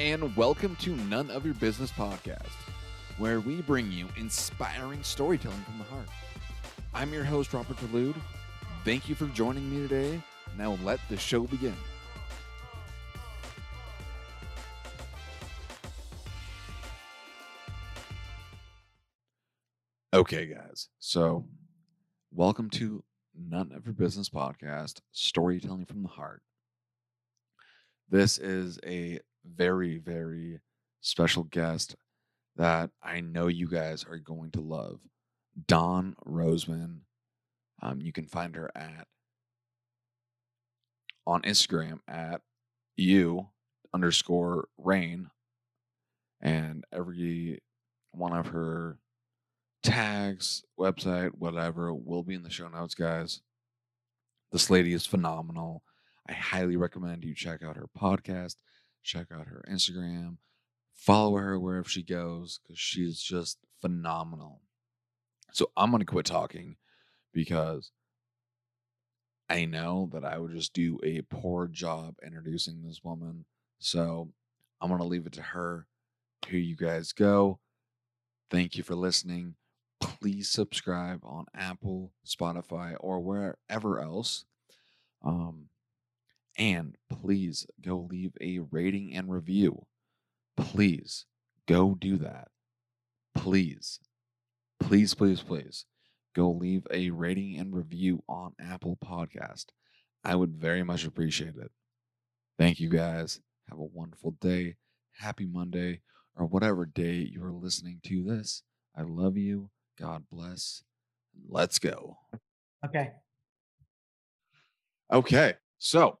and welcome to None of Your Business podcast, where we bring you inspiring storytelling from the heart. I'm your host, Robert Delude. Thank you for joining me today. Now let the show begin. Okay, guys. So, welcome to None of Your Business podcast, storytelling from the heart. This is a very, very special guest that I know you guys are going to love. Dawn Roseman. Um, you can find her at on Instagram at you underscore rain. And every one of her tags, website, whatever, will be in the show notes, guys. This lady is phenomenal. I highly recommend you check out her podcast, check out her Instagram, follow her wherever she goes because she's just phenomenal. So I'm going to quit talking because I know that I would just do a poor job introducing this woman. So I'm going to leave it to her. Here you guys go. Thank you for listening. Please subscribe on Apple, Spotify, or wherever else. Um, and please go leave a rating and review. Please go do that. Please, please, please, please go leave a rating and review on Apple Podcast. I would very much appreciate it. Thank you guys. Have a wonderful day. Happy Monday or whatever day you are listening to this. I love you. God bless. Let's go. Okay. Okay. So,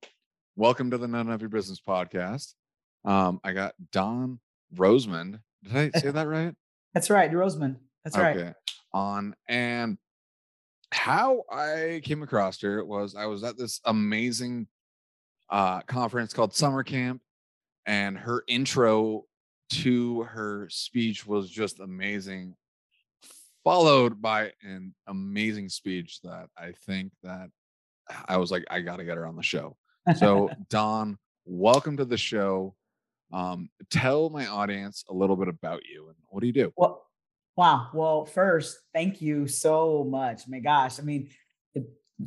welcome to the None of Your Business podcast. Um, I got Dawn Roseman. Did I say that right? That's right, Roseman. That's right. Okay. On and how I came across her was I was at this amazing uh conference called Summer Camp, and her intro to her speech was just amazing, followed by an amazing speech that I think that I was like, I gotta get her on the show. So Dawn, welcome to the show. Um, tell my audience a little bit about you and what do you do? Well, wow. Well, first, thank you so much. My gosh, I mean, it,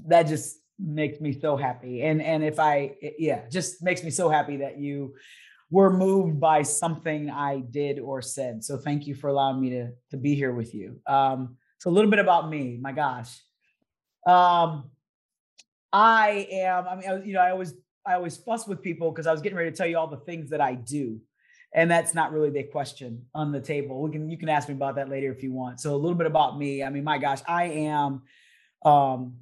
that just makes me so happy. And and if I, it, yeah, just makes me so happy that you were moved by something I did or said. So thank you for allowing me to to be here with you. Um, so a little bit about me. My gosh. Um, I am. I mean, I, you know, I always I always fuss with people because I was getting ready to tell you all the things that I do, and that's not really the question on the table. We can you can ask me about that later if you want. So a little bit about me. I mean, my gosh, I am um,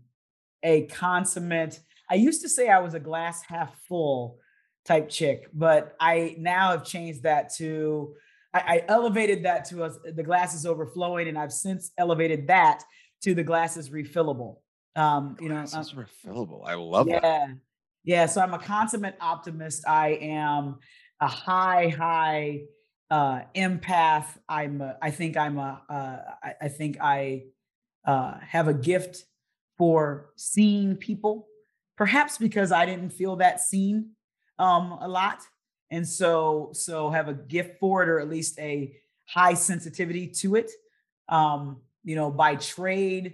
a consummate. I used to say I was a glass half full type chick, but I now have changed that to. I, I elevated that to us. The glass is overflowing, and I've since elevated that to the glass is refillable. Um, you know, Glass uh, refillable. I love it. yeah, that. yeah. So I'm a consummate optimist. I am a high, high uh, empath. I'm. A, I think I'm a. Uh, I, I think I uh, have a gift for seeing people, perhaps because I didn't feel that seen um, a lot, and so so have a gift for it, or at least a high sensitivity to it. Um, you know, by trade,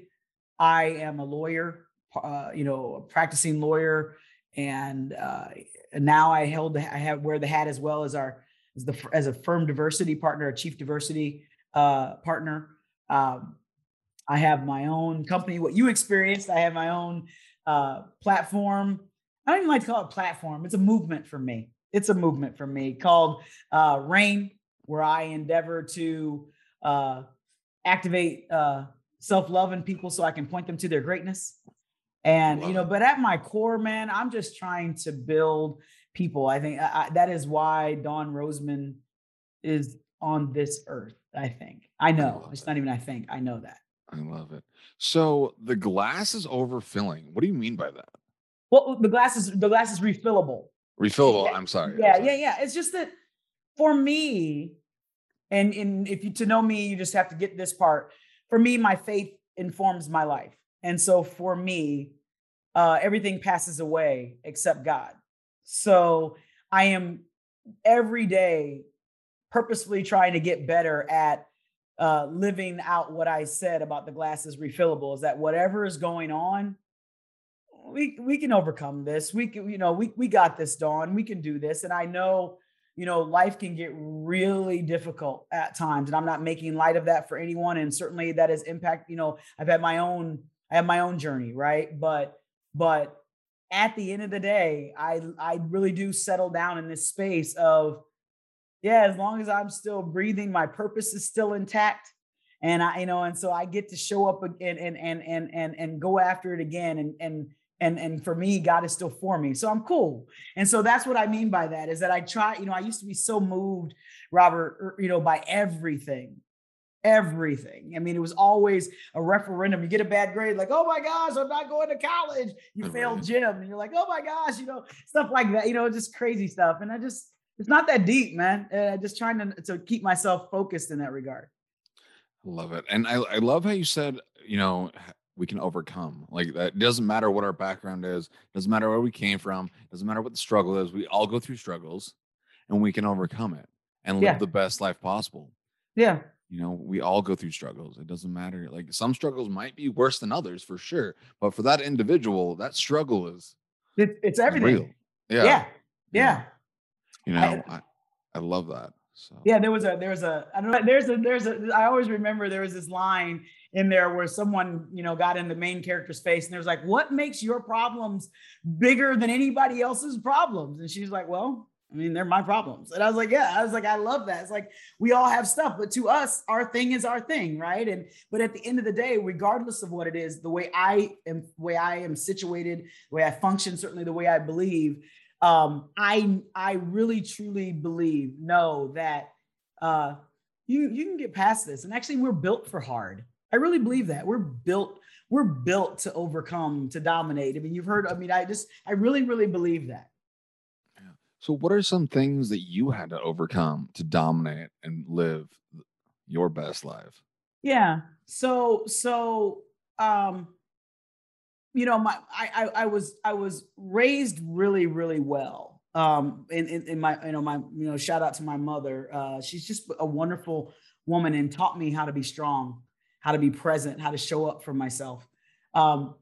I am a lawyer, uh, you know, a practicing lawyer, and uh, now I held I have wear the hat as well as our as the as a firm diversity partner, a chief diversity uh, partner. Um, I have my own company. What you experienced, I have my own uh, platform. I don't even like to call it platform. It's a movement for me. It's a movement for me called uh, Reign, where I endeavor to uh, activate uh, self-love in people so I can point them to their greatness. And you know, but at my core, man, I'm just trying to build people. I think I, I, that is why Dawn Roseman is on this earth. I think I know. love It's it. not even I think. I know that. I love it. So the glass is overfilling. What do you mean by that? Well, the glass is the glass is refillable. Refillable. Yeah, I'm sorry. I'm Yeah, sorry. yeah, yeah. It's just that for me, and and if you to know me, you just have to get this part. For me, my faith informs my life, and so for me, uh, everything passes away except God. So I am every day purposefully trying to get better at uh, living out what I said about the glass is refillable is that whatever is going on, we we can overcome this. We can, you know, we we got this, Dawn. We can do this. And I know, you know, life can get really difficult at times. And I'm not making light of that for anyone. And certainly that has impact, you know, I've had my own, I have my own journey, right? But but at the end of the day, I I really do settle down in this space of yeah, as long as I'm still breathing, my purpose is still intact. And I, you know, and so I get to show up again and and and and and go after it again. And and and and for me, God is still for me. So I'm cool. And so that's what I mean by that is that I try, you know, I used to be so moved, Robert, er, you know, by everything. Everything. I mean, it was always a referendum. You get a bad grade, like, oh my gosh, I'm not going to college. You right. failed gym, and you're like, oh my gosh, you know, stuff like that, you know, just crazy stuff. And I just, it's not that deep, man. Uh, just trying to, to keep myself focused in that regard. Love it. And I, I love how you said, you know, we can overcome. Like that it doesn't matter what our background is, it doesn't matter where we came from, it doesn't matter what the struggle is. We all go through struggles and we can overcome it and live yeah. the best life possible. Yeah. You know, we all go through struggles. It doesn't matter. Like some struggles might be worse than others for sure. But for that individual, that struggle is it, it's everything. Real. Yeah. Yeah. Yeah. You know, I, I, I love that. So. Yeah, there was a there was a I don't know there's a there's a I always remember there was this line in there where someone you know got in the main character's face and there's like what makes your problems bigger than anybody else's problems? And she's like well I mean they're my problems. And I was like yeah I was like I love that. It's like we all have stuff but to us our thing is our thing right? And but at the end of the day regardless of what it is the way I am way I am situated the way I function certainly the way I believe um, I I really truly believe know that uh, you you can get past this, and actually we're built for hard. I really believe that we're built we're built to overcome to dominate. I mean, you've heard. I mean, I just I really really believe that. Yeah. So, what are some things that you had to overcome to dominate and live your best life? Yeah. So so um you know, my I, I, I was I was raised really really well. Um, in, in, in my you know my you know shout out to my mother. Uh, she's just a wonderful woman and taught me how to be strong, how to be present, how to show up for myself. Um,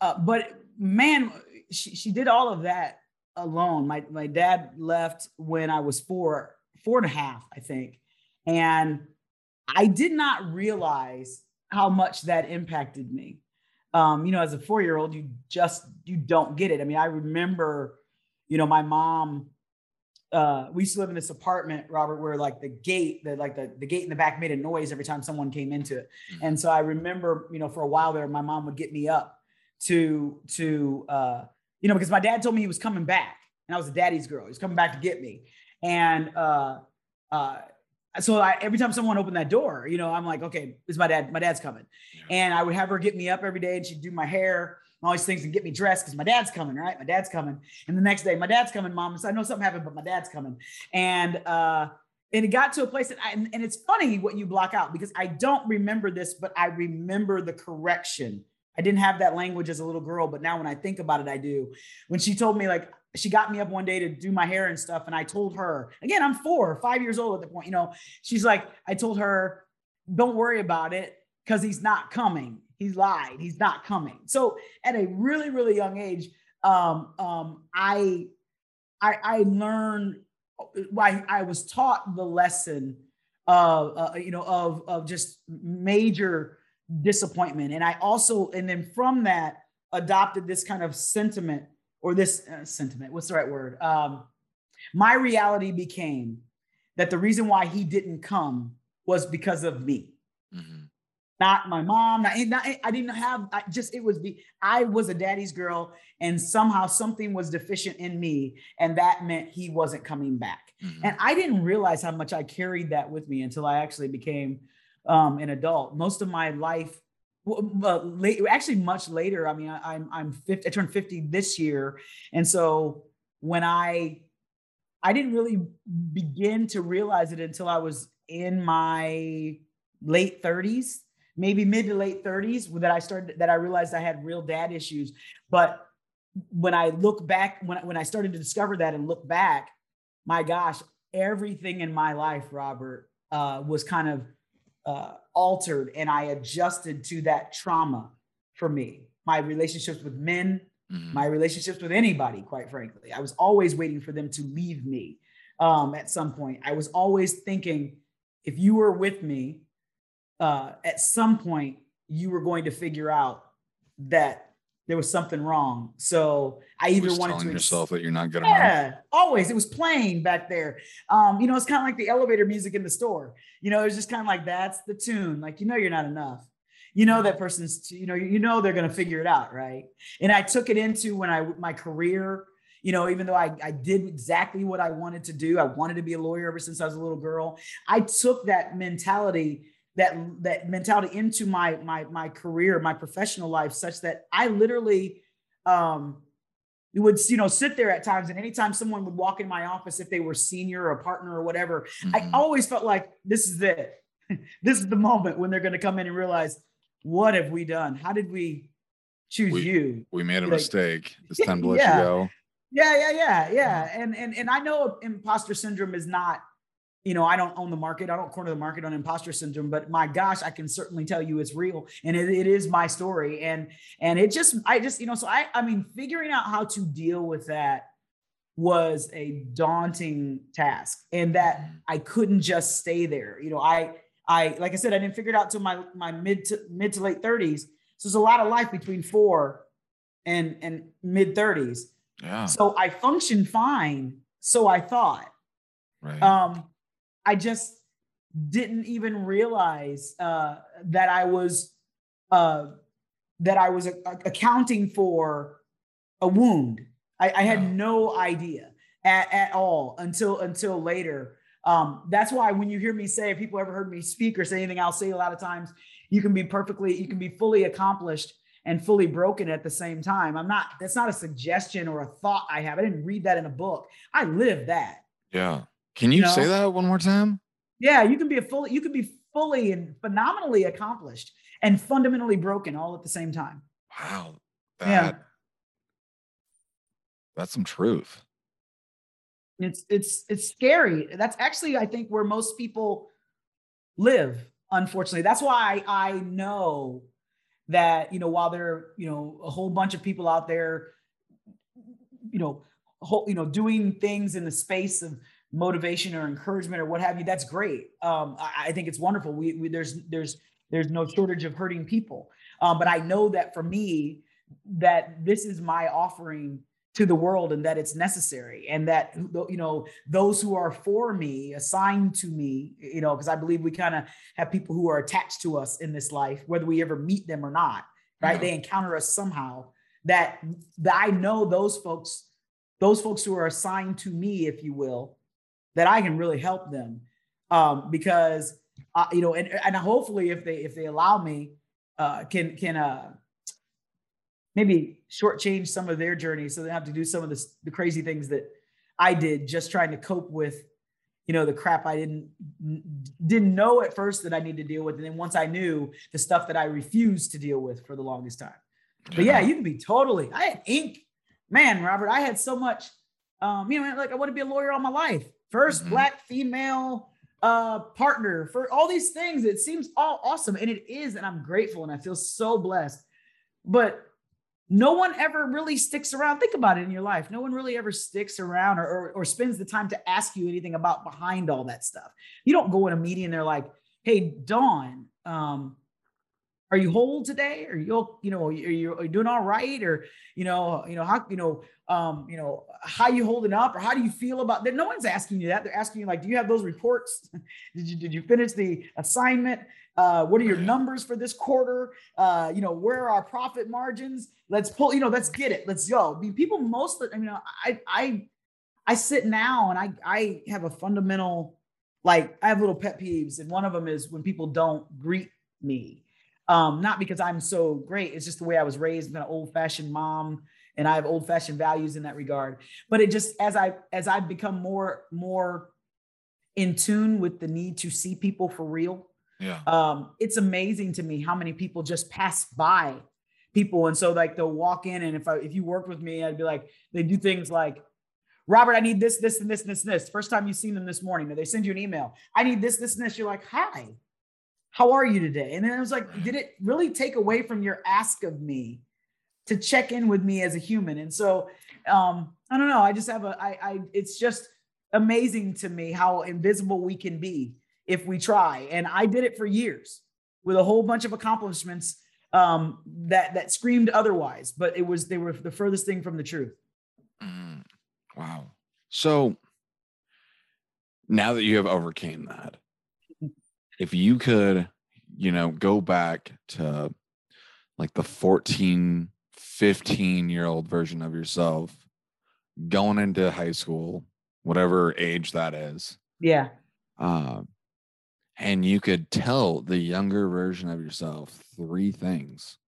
uh, but man, she she did all of that alone. My my dad left when I was four four and a half, I think, and I did not realize how much that impacted me um, you know, as a four year old, you just you don't get it. I mean, I remember, you know, my mom. Uh, we used to live in this apartment, Robert, where like the gate, the like the, the gate in the back made a noise every time someone came into it. Mm-hmm. And so I remember, you know, for a while there, my mom would get me up to to uh, you know, because my dad told me he was coming back, and I was a daddy's girl. He was coming back to get me, and uh, uh, so I, every time someone opened that door, you know, I'm like, okay, is my dad. My dad's coming, yeah. and I would have her get me up every day, and she'd do my hair, and all these things, and get me dressed because my dad's coming, right? My dad's coming, and the next day, my dad's coming, mom. So I know something happened, but my dad's coming, and uh, and it got to a place that, I, and, and it's funny what you block out because I don't remember this, but I remember the correction. I didn't have that language as a little girl, but now when I think about it, I do. When she told me like, she got me up one day to do my hair and stuff. And I told her, again, I'm four or five years old at the point, you know, she's like, I told her, don't worry about it because he's not coming. He lied. He's not coming. So at a really, really young age, um, um, I, I, I learned, I, I was taught the lesson of, uh, you know, of, of just major disappointment. And I also, and then from that, adopted this kind of sentiment or this uh, sentiment, what's the right word? Um, my reality became that the reason why he didn't come was because of me. Mm-hmm. Not my mom. Not, not, I didn't have. I just it was the. I was a daddy's girl, and somehow something was deficient in me, and that meant he wasn't coming back. Mm-hmm. And I didn't realize how much I carried that with me until I actually became um, an adult. Most of my life well, late, actually much later. I mean, I, am I'm 50, I turned 50 this year. And so when I, I didn't really begin to realize it until I was in my late 30s, maybe mid to late 30s that I started, that I realized I had real dad issues. But when I look back, when, when I started to discover that and look back, my gosh, everything in my life, Robert, uh, was kind of uh, altered and I adjusted to that trauma for me. My relationships with men, mm-hmm. my relationships with anybody, quite frankly. I was always waiting for them to leave me um, at some point. I was always thinking, if you were with me, uh, at some point, you were going to figure out that there was something wrong. So I either wanted telling to yourself that you're not good yeah, enough. always. It was playing back there. Um, you know, it's kind of like the elevator music in the store. You know, it's just kind of like that's the tune. Like you know, you're not enough. You know that person's. You know, you know they're gonna figure it out, right? And I took it into when I my career. You know, even though I, I did exactly what I wanted to do, I wanted to be a lawyer ever since I was a little girl. I took that mentality that that mentality into my my my career, my professional life, such that I literally um would you know sit there at times and anytime someone would walk in my office if they were senior or a partner or whatever mm-hmm. i always felt like this is it. This is the moment when they're going to come in and realize what have we done? How did we choose we, you? we made a like, mistake. It's time to let yeah. you go yeah yeah yeah. Yeah. And and and i know imposter syndrome is not you know, I don't own the market. I don't corner the market on imposter syndrome, but my gosh, I can certainly tell you it's real and it, it is my story. And, and it just, I just, you know, so I, I mean, figuring out how to deal with that was a daunting task and that mm-hmm. I couldn't just stay there. You know, I, I, like I said, I didn't figure it out till my, my mid to mid to late thirties. So there's a lot of life between four and, and mid thirties. Yeah. So I functioned fine. So I thought, Right. Um, I just didn't even realize uh, that I was uh, that I was a- accounting for a wound. I, I had no idea at, at all until until later. Um, that's why when you hear me say, if people ever heard me speak or say anything, I'll say a lot of times, you can be perfectly, you can be fully accomplished and fully broken at the same time. I'm not, that's not a suggestion or a thought I have. I didn't read that in a book. I live that. Yeah. Can you, you know? say that one more time? Yeah, you can be a fully you can be fully and phenomenally accomplished and fundamentally broken all at the same time. Wow. That, yeah. That's some truth. It's it's it's scary. That's actually I think where most people live, unfortunately. That's why I, I know that, you know, while there are, you know, a whole bunch of people out there, you know, whole, you know, doing things in the space of motivation or encouragement or what have you, that's great. Um, I, I, think it's wonderful. We, we, there's there's there's no shortage of hurting people. Um, but I know that for me, that this is my offering to the world and that it's necessary and that you know those who are for me assigned to me you know because i believe we kind of have people who are attached to us in this life whether we ever meet them or not right they encounter us somehow that that i know those folks those folks who are assigned to me if you will that I can really help them um, because uh, you know, and, and hopefully if they if they allow me, uh, can can uh, maybe shortchange some of their journey so they have to do some of the, the crazy things that I did just trying to cope with you know the crap I didn't didn't know at first that I need to deal with, and then once I knew the stuff that I refused to deal with for the longest time. But yeah, you can be totally. I had ink, man, Robert. I had so much. Um, you know, like I want to be a lawyer all my life. 1st mm-hmm. black female uh partner for all these things. It seems all awesome and it is and i'm grateful and i feel so blessed. But no one ever really sticks around. Think about it in your life. No one really ever sticks around or, or, or spends the time to ask you anything about behind all that stuff. You don't go in a meeting and they're like hey dawn um are you whole today? Are you, you know, are you, are you doing all right? Or, you know, you know, how, you know, um, you know, how you holding up or how do you feel about that? No one's asking you that. They're asking you like, do you have those reports? did you, did you finish the assignment? Uh, what are your numbers for this quarter? Uh, you know, where are our profit margins? Let's pull, you know, let's get it. Let's go. I mean, people mostly, I mean, I, I, I sit now and I, I have a fundamental, like I have little pet peeves. And one of them is when people don't greet me um, not because I'm so great. It's just the way I was raised, an old fashioned mom, and I have old fashioned values in that regard. But it just as I as I've become more more in tune with the need to see people for real. Yeah. Um, it's amazing to me how many people just pass by people, and so like they'll walk in, and if I if you worked with me, I'd be like they do things like Robert, I need this, this, and this, and this, and this. First time you've seen them this morning, or they send you an email. I need this, this, and this. You're like, hi, how are you today? And then I was like, did it really take away from your ask of me to check in with me as a human? And so um, I don't know. I just have a I I it's just amazing to me how invisible we can be if we try. And I did it for years with a whole bunch of accomplishments um, that that screamed otherwise, but it was they were the furthest thing from the truth. Mm, wow. So now that you have overcame that, if you could, you know, go back to like the 14, 15 year old version of yourself going into high school, whatever age that is. Yeah. Uh, and you could tell the younger version of yourself three things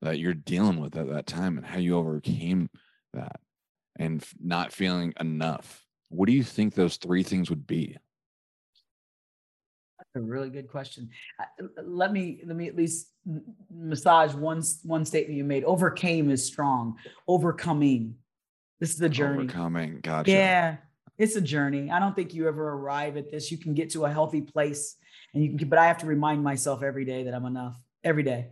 that you're dealing with at that time and how you overcame that and not feeling enough. What do you think those three things would be? A really good question. Let me let me at least massage one one statement you made. Overcame is strong. Overcoming. This is a journey. Overcoming. Gotcha. Yeah, it's a journey. I don't think you ever arrive at this. You can get to a healthy place, and you can. But I have to remind myself every day that I'm enough. Every day.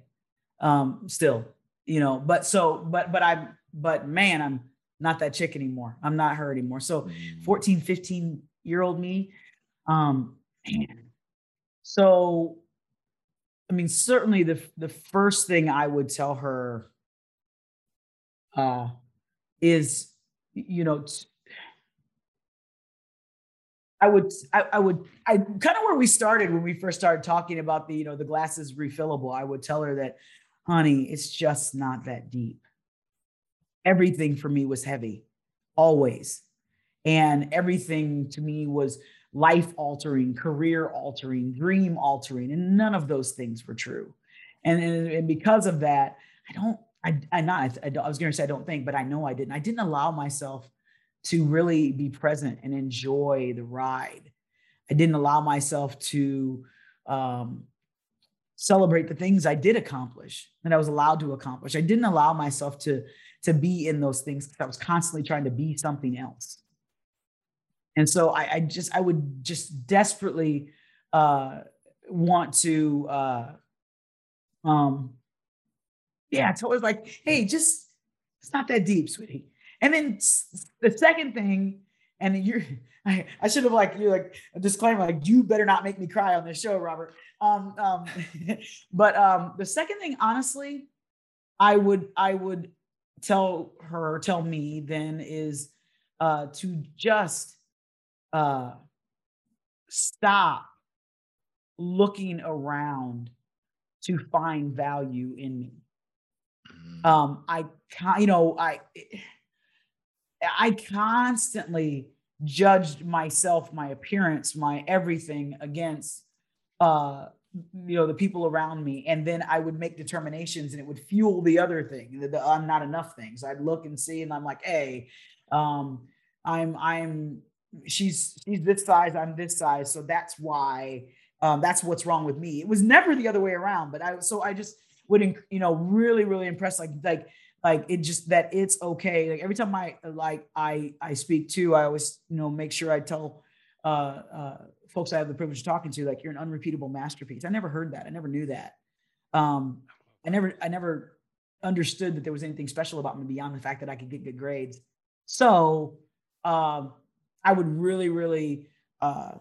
Um, still, you know. But so, but but I'm. But man, I'm not that chick anymore. I'm not her anymore. So, mm. 14, 15 year old me. Um, man so, I mean, certainly the the first thing I would tell her uh, is, you know, I would, I, I would, I kind of where we started when we first started talking about the, you know, the glasses refillable. I would tell her that, honey, it's just not that deep. Everything for me was heavy, always, and everything to me was life altering, career altering, dream altering, and none of those things were true. And, and, and because of that, I don't, I, I not, I, I was going to say I don't think, but I know I didn't. I didn't allow myself to really be present and enjoy the ride. I didn't allow myself to um, celebrate the things I did accomplish that I was allowed to accomplish. I didn't allow myself to to be in those things because I was constantly trying to be something else. And so I, I just I would just desperately uh, want to uh, um yeah, so it was like, hey, just it's not that deep, sweetie. And then the second thing, and you're I, I should have like you like a disclaimer, like you better not make me cry on this show, Robert. Um, um, but um, the second thing, honestly, I would I would tell her, tell me then is uh, to just uh, stop looking around to find value in me. Mm. Um, I, you know, I, I constantly judged myself, my appearance, my everything against, uh, you know, the people around me, and then I would make determinations, and it would fuel the other thing, the, the I'm not enough things. I'd look and see, and I'm like, hey, um, I'm, I'm she's she's this size, I'm this size, so that's why um, that's what's wrong with me. It was never the other way around, but I so I just would you know really really impressed like like like it just that it's okay. Like every time I like I I speak to, I always you know make sure I tell uh, uh, folks I have the privilege of talking to like you're an unrepeatable masterpiece. I never heard that. I never knew that. Um, I never I never understood that there was anything special about me beyond the fact that I could get good grades. So um, I would really, really uh,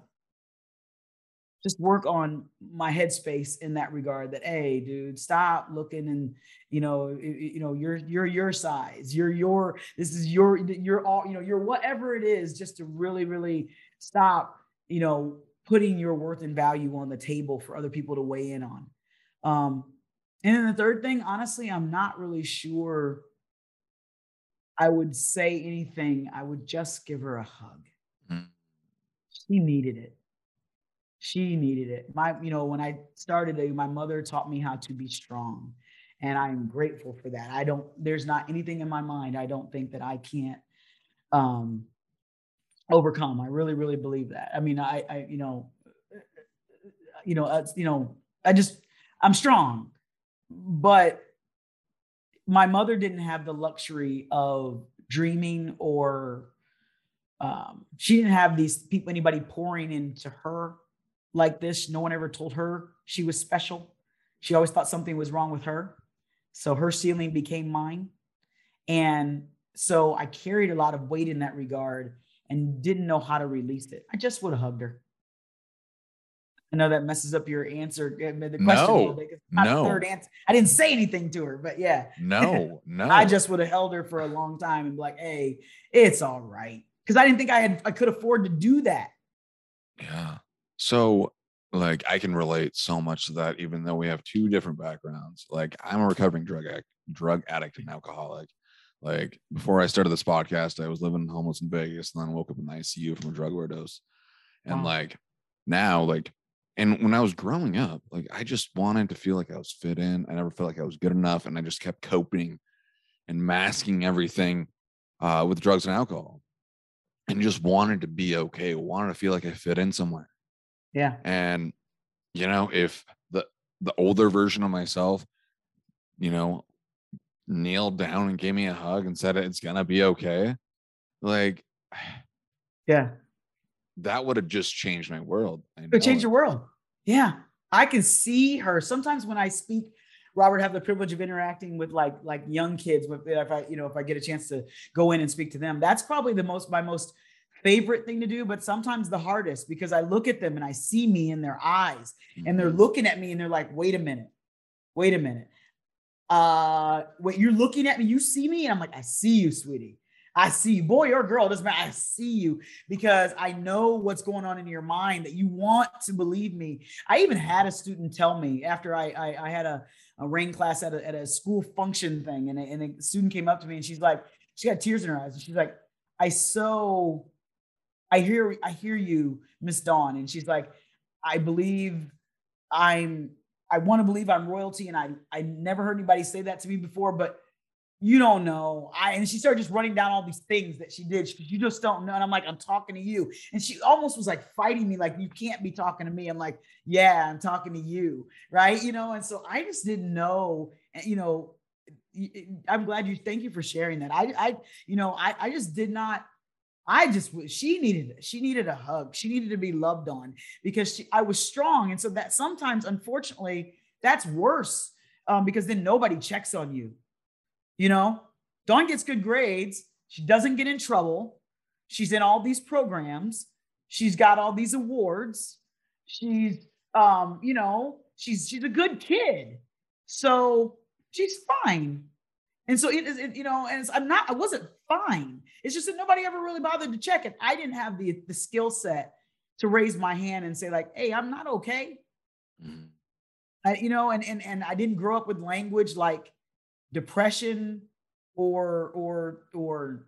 just work on my headspace in that regard. That hey, dude, stop looking and you know, you, know, you're you're your size. You're your this is your you're all you know, you're whatever it is. Just to really, really stop, you know, putting your worth and value on the table for other people to weigh in on. Um, and then the third thing, honestly, I'm not really sure I would say anything. I would just give her a hug. She needed it. She needed it. My, you know, when I started, my mother taught me how to be strong. And I'm grateful for that. I don't, there's not anything in my mind I don't think that I can't um overcome. I really, really believe that. I mean, I, I, you know, you know, uh, you know, I just, I'm strong, but my mother didn't have the luxury of dreaming or um, she didn't have these people, anybody pouring into her like this. No one ever told her she was special. She always thought something was wrong with her. So her ceiling became mine. And so I carried a lot of weight in that regard and didn't know how to release it. I just would have hugged her. I know that messes up your answer, eh, the question. No, no. Third answer. I didn't say anything to her, but yeah. No, no. I just would have held her for a long time and be like, "Hey, it's all right," because I didn't think I had I could afford to do that. Yeah. So, like, I can relate so much to that, even though we have two different backgrounds. Like, I'm a recovering drug addict, drug addict and alcoholic. Like before I started this podcast, I was living homeless in Vegas, and then woke up in the ICU from a drug overdose. And wow. like now, like and when I was growing up, like I just wanted to feel like I was fit in. I never felt like I was good enough. And I just kept coping and masking everything uh, with drugs and alcohol and just wanted to be okay, wanted to feel like I fit in somewhere. Yeah. And, you know, if the, the older version of myself, you know, kneeled down and gave me a hug and said it's gonna be okay, like, yeah, that would have just changed my world. It changed your world. Yeah. I can see her sometimes when I speak. Robert, have the privilege of interacting with like like young kids. With if I you know if I get a chance to go in and speak to them, that's probably the most my most favorite thing to do, but sometimes the hardest because I look at them and I see me in their eyes, and they're mm-hmm. looking at me and they're like, "Wait a minute, wait a minute, uh, wait, you're looking at me, you see me?" And I'm like, "I see you, sweetie." I see you, boy or girl, doesn't matter. I see you because I know what's going on in your mind that you want to believe me. I even had a student tell me after I I, I had a, a Reign class at a, at a school function thing, and a, and a student came up to me and she's like, she got tears in her eyes, and she's like, I so I hear I hear you, Miss Dawn, and she's like, I believe I'm I want to believe I'm royalty, and I I never heard anybody say that to me before, but you don't know. I and she started just running down all these things that she did. She, you just don't know. And I'm like, I'm talking to you. And she almost was like fighting me, like, you can't be talking to me. I'm like, yeah, I'm talking to you. Right. You know, and so I just didn't know, you know, I'm glad you thank you for sharing that. I I, you know, I, I just did not I just she needed she needed a hug. She needed to be loved on because she, I was strong. And so that sometimes, unfortunately, that's worse um, because then nobody checks on you you know, Dawn gets good grades. She doesn't get in trouble. She's in all these programs. She's got all these awards. She's, um, you know, she's she's a good kid. So she's fine. And so it is, it, you know, and I'm not, I wasn't fine. It's just that nobody ever really bothered to check it. I didn't have the the skill set to raise my hand and say like, "Hey, I'm not okay." Mm-hmm. I, you know, and and and I didn't grow up with language like depression or or or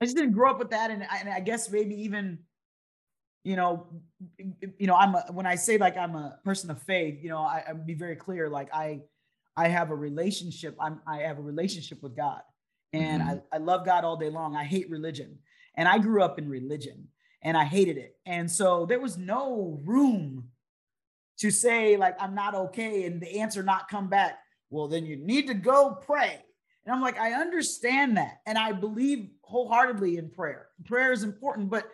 I just didn't grow up with that, and I, and I guess maybe even you know you know I'm a, when I say like I'm a person of faith, you know I, I be very clear like I I have a relationship. I'm I have a relationship with God, and mm-hmm. I, I love God all day long. I hate religion, and I grew up in religion, and I hated it, and so there was no room to say like I'm not okay, and the answer not come back well, then you need to go pray. And I'm like, I understand that. And I believe wholeheartedly in prayer. Prayer is important, but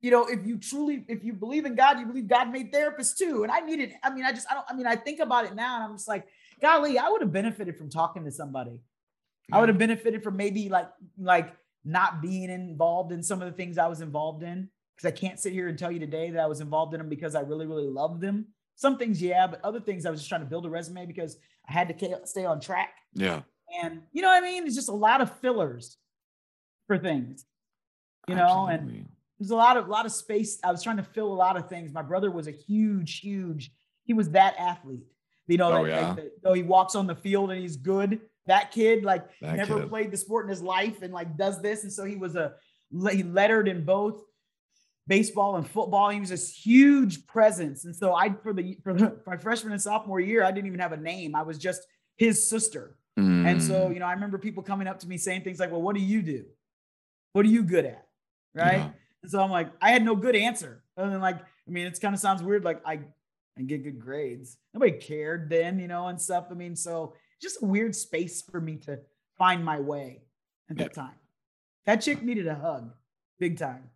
you know, if you truly, if you believe in God, you believe God made therapists too. And I needed, I mean, I just, I don't, I mean, I think about it now and I'm just like, golly, I would have benefited from talking to somebody. Yeah. I would have benefited from maybe like, like not being involved in some of the things I was involved in. Cause I can't sit here and tell you today that I was involved in them because I really, really loved them. Some things, yeah, but other things I was just trying to build a resume because I had to stay on track. Yeah. And you know what I mean? It's just a lot of fillers for things, you know, Absolutely. and there's a lot of, a lot of space. I was trying to fill a lot of things. My brother was a huge, huge, he was that athlete, you know, oh, that, yeah. like, though he walks on the field and he's good. That kid, like that never kid. played the sport in his life and like does this. And so he was a, he lettered in both baseball and football. He was this huge presence. And so I, for the, for the, my freshman and sophomore year, I didn't even have a name. I was just his sister. Mm. And so, mm. you know, I remember people coming up to me saying things like, well, what do you do? What are you good at? Right. Yeah. And so I'm like, I had no good answer. Other than like, I mean, it kind of sounds weird. Like I, I get good grades. Nobody cared then, you know, and stuff. I mean, so just a weird space for me to find my way at that yeah. time. That chick needed a hug. big time.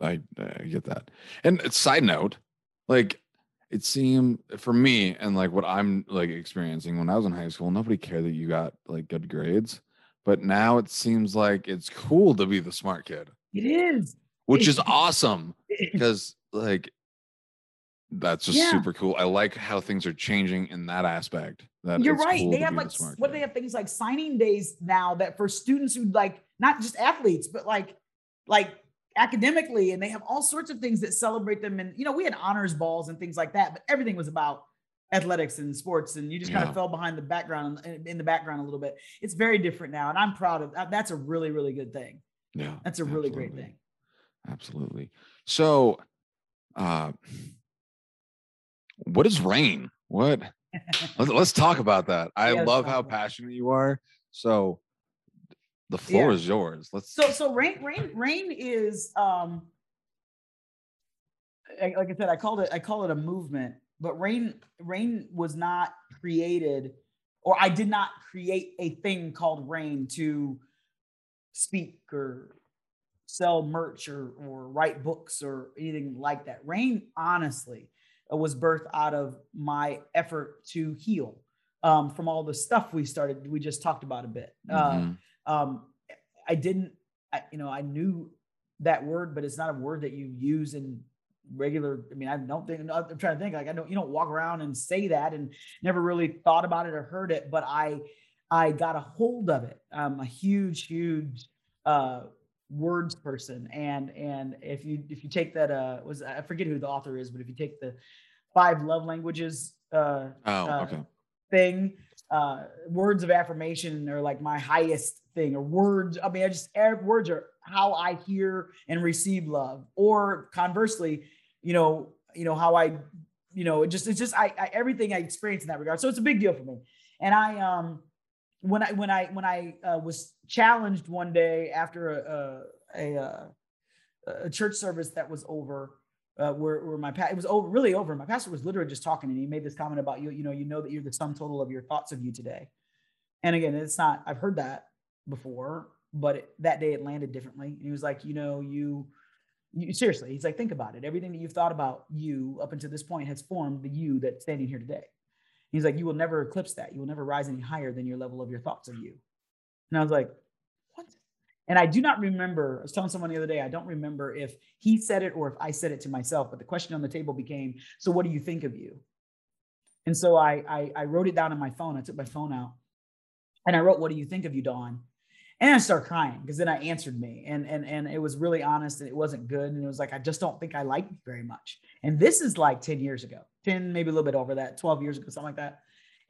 I, I get that. And side note, like it seemed for me and like what I'm like experiencing when I was in high school, nobody cared that you got like good grades. But now it seems like it's cool to be the smart kid. It is. Which is awesome because like that's just Yeah. super cool. I like how things are changing in that aspect. That You're right. cool They have be the like what kid. they have things like signing days now that for students who like not just athletes, but like like academically, and they have all sorts of things that celebrate them. And you know, we had honors balls and things like that, but everything was about athletics and sports, and you just kind Yeah. of fell behind the background in the background a little bit. It's very different now, and I'm proud of that. That's a really, really good thing. Yeah. That's a really great thing. Absolutely. So, uh, what is Reign? What? Let's, let's talk about that. I Yeah, love how passionate you are. So, the floor Yeah. is yours. Let's. So so Reign Reign Reign is um like I said I called it I call it a movement but Reign Reign was not created or I did not create a thing called Reign to speak or sell merch or or write books or anything like that Reign honestly uh, was birthed out of my effort to heal um, from all the stuff we started we just talked about a bit uh, Mhm. Um i didn't I, you know i knew that word but it's not a word that you use in regular i mean i don't think i'm trying to think like i don't you don't walk around and say that and never really thought about it or heard it but i i got a hold of it i'm a huge huge uh words person and and if you if you take that uh was i forget who the author is but if you take the five love languages uh oh, uh, okay. thing. Uh, words of affirmation are like my highest thing, or words. I mean, I just words are how I hear and receive love, or conversely, you know, you know how I, you know, it just it's just I, I everything I experience in that regard. So it's a big deal for me. And I um when I when I when I uh, was challenged one day after a a, a, uh, a church service that was over uh, where, where my pa- it was over really over. My pastor was literally just talking, and he made this comment about you. You know, you know that you're the sum total of your thoughts of you today. And again, it's not. I've heard that before, but it, that day it landed differently. And he was like, you know, you, you seriously. He's like, think about it. Everything that you've thought about you up until this point has formed the you that's standing here today. He's like, you will never eclipse that. You will never rise any higher than your level of your thoughts of you. And I was like, what? And I do not remember, I was telling someone the other day, I don't remember if he said it or if I said it to myself, but the question on the table became, so what do you think of you? And so I, I, I wrote it down on my phone. I took my phone out and I wrote, what do you think of you, Dawn? And I started crying because then I answered me and, and, and it was really honest and it wasn't good. And it was like, I just don't think I like very much. And this is like 10 years ago, 10, maybe a little bit over that, 12 years ago, something like that.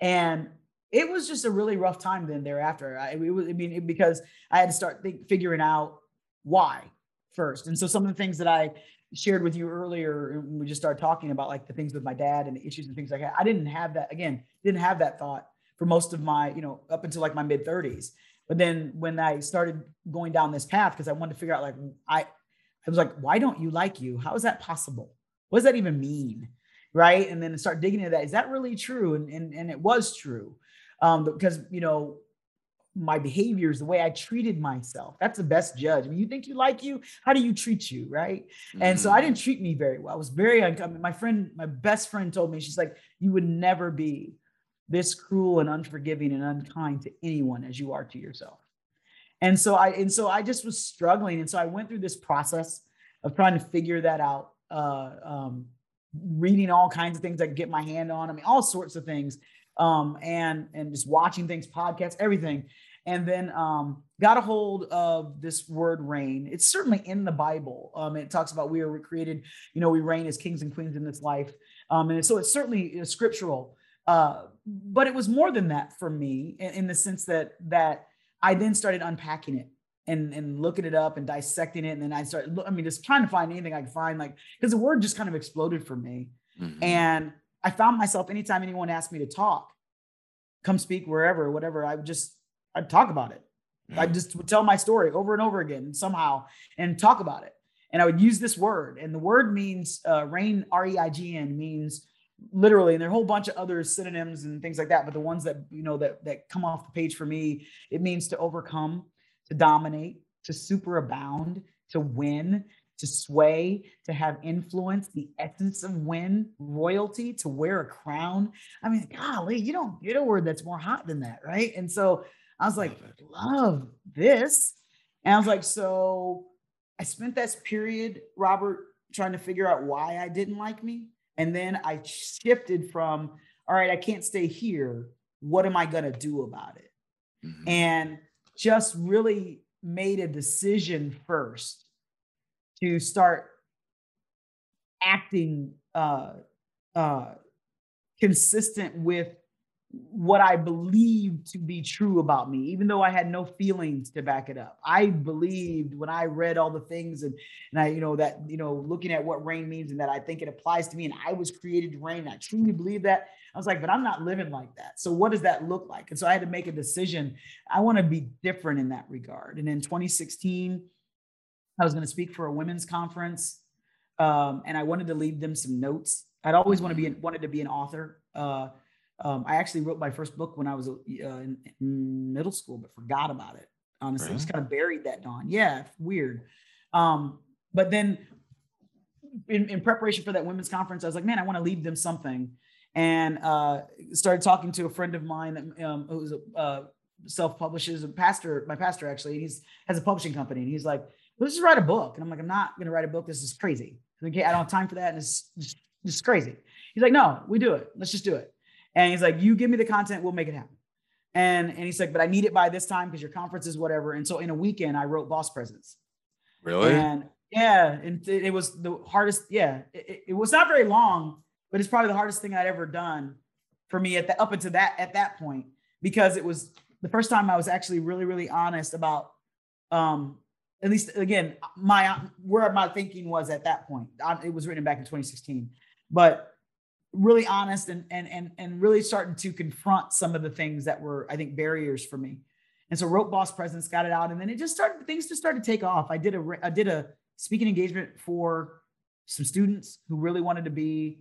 And it was just a really rough time then thereafter. I, it was, I mean, it- because I had to start think, figuring out why first. And so some of the things that I shared with you earlier, we just started talking about like the things with my dad and the issues and things like that. I didn't have that again, didn't have that thought for most of my, you know, up until like my mid 30s. But then when I started going down this path, because I wanted to figure out like I I was like, why don't you like you? How is that possible? What does that even mean? Right. And then start digging into that. Is that really true? And and, and it was true. Um, because you know, my behaviors, the way I treated myself, that's the best judge. I mean, you think you like you, how do you treat you? Right. And so I Mhm. didn't treat me very well. I was very uncomfortable. My friend, my best friend told me, she's like, you would never be this cruel and unforgiving and unkind to anyone as you are to yourself. And so I, and so I just was struggling. And so I went through this process of trying to figure that out. Uh, um, reading all kinds of things I could get my hand on. I mean, all sorts of things. Um, and, and just watching things, podcasts, everything. And then um, got a hold of this word reign. It's certainly in the Bible. Um, it talks about we are created, you know, we reign as kings and queens in this life. Um, and so it's certainly uh, scriptural. Uh, but it was more than that for me in, in the sense that that I then started unpacking it and and looking it up and dissecting it. And then I started, I mean, just trying to find anything I could find, like because the word just kind of exploded for me. Mhm. And I found myself anytime anyone asked me to talk, come speak wherever, whatever, I would just I'd talk about it. I just would tell my story over and over again somehow and talk about it. And I would use this word, and the word means uh, reign, R E I G N means literally, and there are a whole bunch of other synonyms and things like that. But the ones that you know that that come off the page for me, it means to overcome, to dominate, to superabound, to win, to sway, to have influence, the essence of win, royalty, to wear a crown. I mean, golly, you don't get a word that's more hot than that, right? And so I was like, love this. And I was like, so I spent that period, Robert, trying to figure out why I didn't like me. And then I shifted from, all right, I can't stay here. What am I going to do about it? Mm-hmm. And just really made a decision first to start acting uh, uh, consistent with what I believed to be true about me, even though I had no feelings to back it up. I believed when I read all the things and, and I, you know, that, you know, looking at what Reign means and that I think it applies to me and I was created to reign. I truly believe that. I was like, but I'm not living like that. So what does that look like? And so I had to make a decision. I want to be different in that regard. And in 2016, I was going to speak for a women's conference. Um, and I wanted to leave them some notes. I'd always want to be wanted to be an author. Uh, um, I actually wrote my first book when I was uh, in, in, middle school, but forgot about it. Honestly, really? I just kind of buried that Dawn. Yeah, weird. Um, but then in, in, preparation for that women's conference, I was like, man, I want to leave them something. And uh, started talking to a friend of mine that um, who's a uh, self-publishes a pastor, my pastor actually, he's has a publishing company. And he's like, let's just write a book. And I'm like, I'm not going to write a book. This is crazy. Okay, I don't have time for that. And it's just, just crazy. He's like, no, we do it. Let's just do it. And he's like, you give me the content, we'll make it happen. And, and he's like, but I need it by this time because your conference is whatever. And so in a weekend, I wrote Boss Presence. Really? And yeah, and it, it was the hardest. Yeah, it, it, was not very long, but it's probably the hardest thing I'd ever done for me at the up until that at that point because it was the first time I was actually really really honest about um at least again my where my thinking was at that point. I, it was written back in 2016, but really honest and and and and really starting to confront some of the things that were I think barriers for me. And so wrote Boss Presence, got it out, and then it just started things just started to take off. I did a I did a speaking engagement for some students who really wanted to be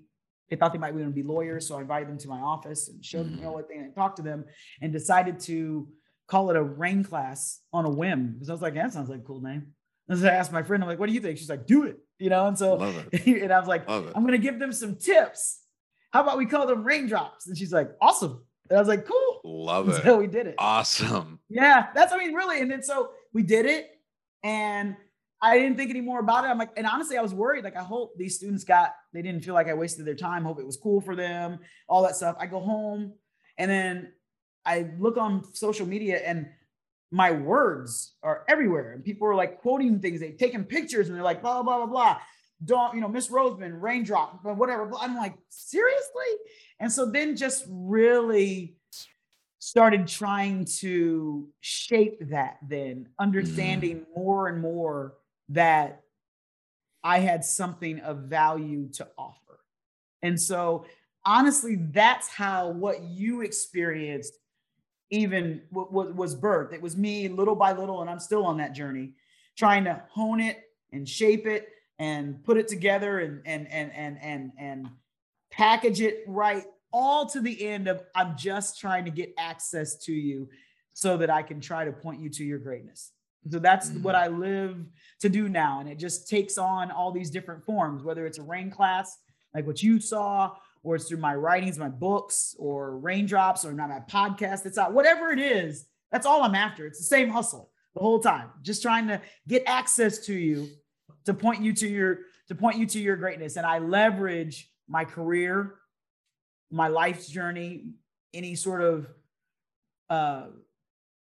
they thought they might want to be lawyers, so I invited them to my office and showed them you know what they and talked to them and decided to call it a Reign class on a whim because I was like, that sounds like a cool name. And so I asked my friend, I'm like, what do you think? She's like, do it, you know. And so, and I was like, I'm going to give them some tips how about we call them raindrops? And she's like, awesome. And I was like, cool. Love and it. So we did it. Awesome. Yeah. That's, I mean, really. And then so we did it. And I didn't think any more about it. I'm like, and honestly, I was worried. Like, I hope these students got, they didn't feel like I wasted their time. Hope it was cool for them, all that stuff. I go home and then I look on social media and my words are everywhere. And people are like quoting things, they've taken pictures and they're like, blah, blah, blah, blah don't, you know, Miss Roseman, raindrop, but whatever. I'm like, seriously? And so then just really started trying to shape that, then understanding mm-hmm. more and more that I had something of value to offer. And so honestly, that's how what you experienced even w- was birthed. It was me little by little, and I'm still on that journey, trying to hone it and shape it and put it together and and and and and and package it right all to the end of I'm just trying to get access to you so that I can try to point you to your greatness. So that's mm-hmm. what I live to do now. And it just takes on all these different forms, whether it's a Reign class, like what you saw, or it's through my writings, my books, or raindrops, or not my podcast. It's out, whatever it is, that's all I'm after. It's the same hustle the whole time, just trying to get access to you to point you to your to point you to your greatness. And i leverage my career my life's journey any sort of uh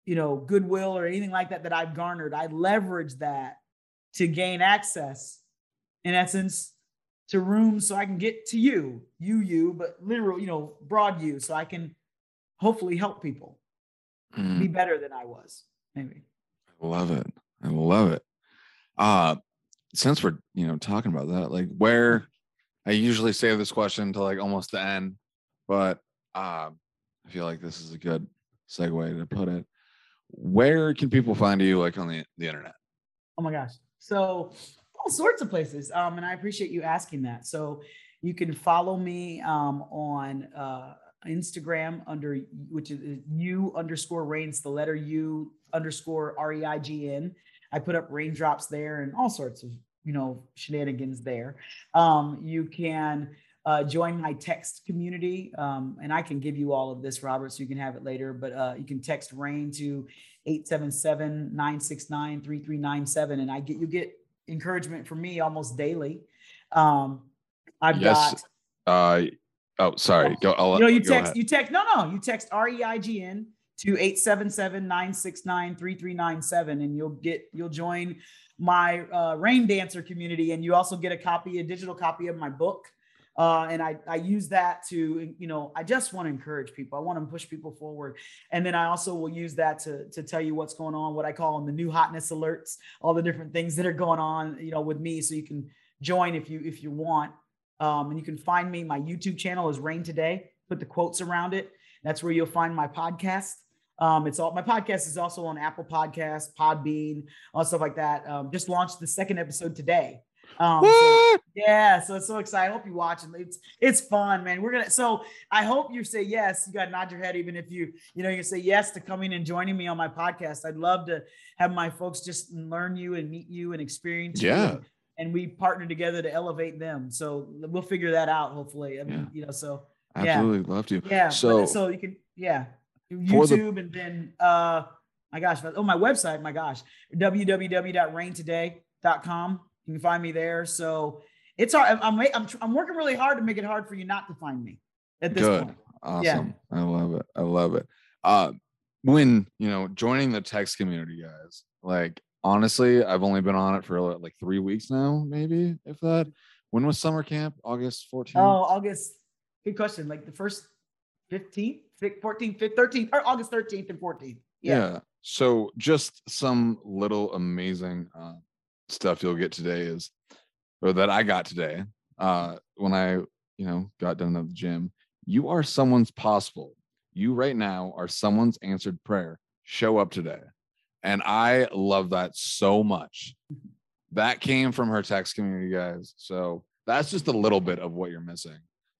you know goodwill or anything like that that i've garnered i leverage that to gain access in essence to rooms so i can get to you you you but literal you know broad you so i can hopefully help people mm. be better than i was maybe. I love it. I love it. Uh since we're you know talking about that, like where I usually save this question to like almost the end, but um, I feel like this is a good segue to put it. Where can people find you like on the, the internet? Oh my gosh. So all sorts of places. Um, and I appreciate you asking that. So you can follow me um, on uh, Instagram under which is you underscore reigns, the letter U underscore R E I G N. I put up raindrops there and all sorts of you know shenanigans there. Um, you can uh, join my text community, um, and I can give you all of this, Robert, so you can have it later. But uh, you can text REIGN to 877-969-3397, and I get you get encouragement from me almost daily. Um, I've yes. got. Uh, oh, sorry. Go. I'll, you know, you text. You text. No, no. You text R E I G N to 877-969-3397 and you'll get you'll join my uh, Reign dancer community and you also get a copy a digital copy of my book. Uh, and I, I use that to you know i just want to encourage people. I want to push people forward. And then i also will use that to, to tell you what's going on what i call them the new hotness alerts all the different things that are going on you know with me. So you can join if you if you want. Um, and you can find me my youtube channel is Reign today. Put the quotes around it. That's where you'll find my podcast um, it's all my podcast is also on Apple Podcasts, Podbean, all stuff like that. Um, just launched the second episode today. Um, so, yeah, so it's so exciting. I hope you watch it. It's it's fun, man. We're gonna. So I hope you say yes. You got to nod your head, even if you you know you say yes to coming and joining me on my podcast. I'd love to have my folks just learn you and meet you and experience. Yeah. You and, we partner together to elevate them. So we'll figure that out. Hopefully, I mean, yeah. you know. So absolutely yeah. love to. Yeah. So so you can yeah. YouTube the- and then uh my gosh, oh my website, my gosh, www.reigntoday.com. You can find me there. So it's hard. I'm, I'm, I'm working really hard to make it hard for you not to find me at this Good. point. Awesome. Yeah. I love it. I love it. Uh, when, you know, joining the text community, guys, like, honestly, I've only been on it for like three weeks now, maybe if that. When was summer camp? August 14th? Oh, August. Good question. Like the first 15th? 14th, 15th, 13th, or August 13th and 14th. Yeah. yeah. So just some little amazing uh, stuff you'll get today is, or that I got today uh, when I, you know, got done at the gym. You are someone's possible. You right now are someone's answered prayer. Show up today. And I love that so much. That came from her text community, guys. So that's just a little bit of what you're missing.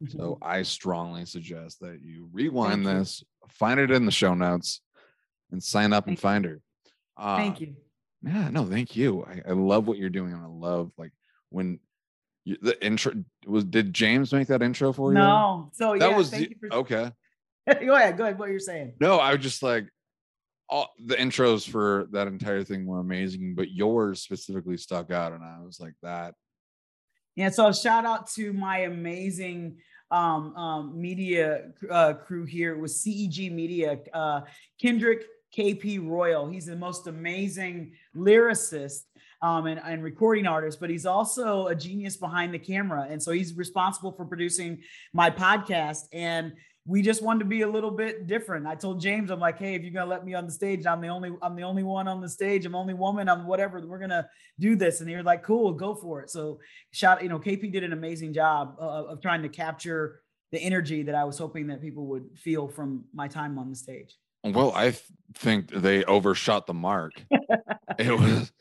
So mm-hmm. I strongly suggest that you rewind Thank this, you. find it in the show notes, and sign up thank and find her. Uh, thank you. Yeah, no, thank you. I, I love what you're doing, and I love like when you, the intro was. Did James make that intro for you? No. So that yeah, was the, for, okay. go ahead. Go ahead. What you're saying? No, I was just like all the intros for that entire thing were amazing, but yours specifically stuck out, and I was like that. Yeah. So shout out to my amazing um, um, media uh, crew here with CEG Media. Uh, Kendrick KP Royal. He's the most amazing lyricist um, and, and, recording artist, but he's also a genius behind the camera. And so he's responsible for producing my podcast. And we just wanted to be a little bit different. I told James, I'm like, hey, if you're gonna let me on the stage, I'm the only, I'm the only one on the stage. I'm the only woman. I'm whatever. We're gonna do this. And you're like, cool, go for it. So shout, you know, KP did an amazing job of, of trying to capture the energy that I was hoping that people would feel from my time on the stage. Well, I th- think they overshot the mark. it was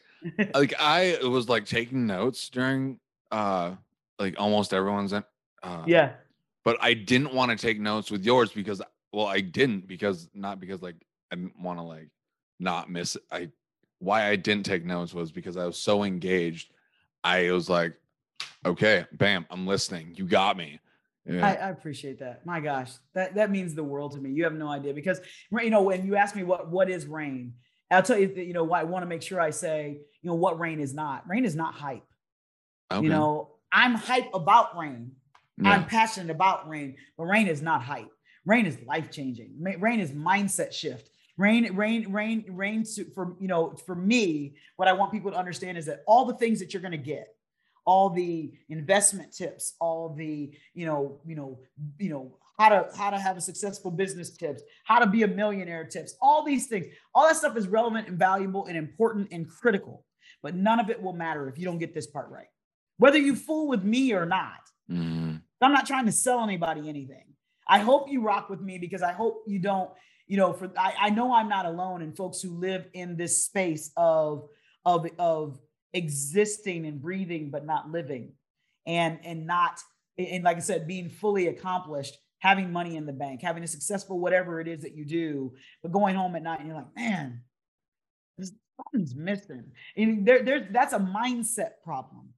like I was like taking notes during uh like almost everyone's uh yeah but I didn't want to take notes with yours because well, I didn't because not because like I didn't want to like not miss it. I why I didn't take notes was because I was so engaged. I was like, okay, bam, I'm listening. You got me. Yeah. I, I, appreciate that. My gosh, that that means the world to me. You have no idea because you know when you ask me what what is Reign, I'll tell you that you know why I want to make sure I say you know what Reign is not. Reign is not hype. Okay. You know I'm hype about Reign. Yeah. I'm passionate about Reign, but Reign is not hype. Reign is life changing. Reign is mindset shift. Reign, Reign, Reign, Reign. For you know, for me, what I want people to understand is that all the things that you're going to get, all the investment tips, all the you know, you know, you know, how to how to have a successful business tips, how to be a millionaire tips, all these things, all that stuff is relevant and valuable and important and critical. But none of it will matter if you don't get this part right. Whether you fool with me or not, Mm. I'm not trying to sell anybody anything. I hope you rock with me because I hope you don't, you know, for I, I know I'm not alone in folks who live in this space of of of existing and breathing but not living and and not and like I said, being fully accomplished, having money in the bank, having a successful whatever it is that you do, but going home at night and you're like, man, something's missing. And there, there, that's a mindset problem.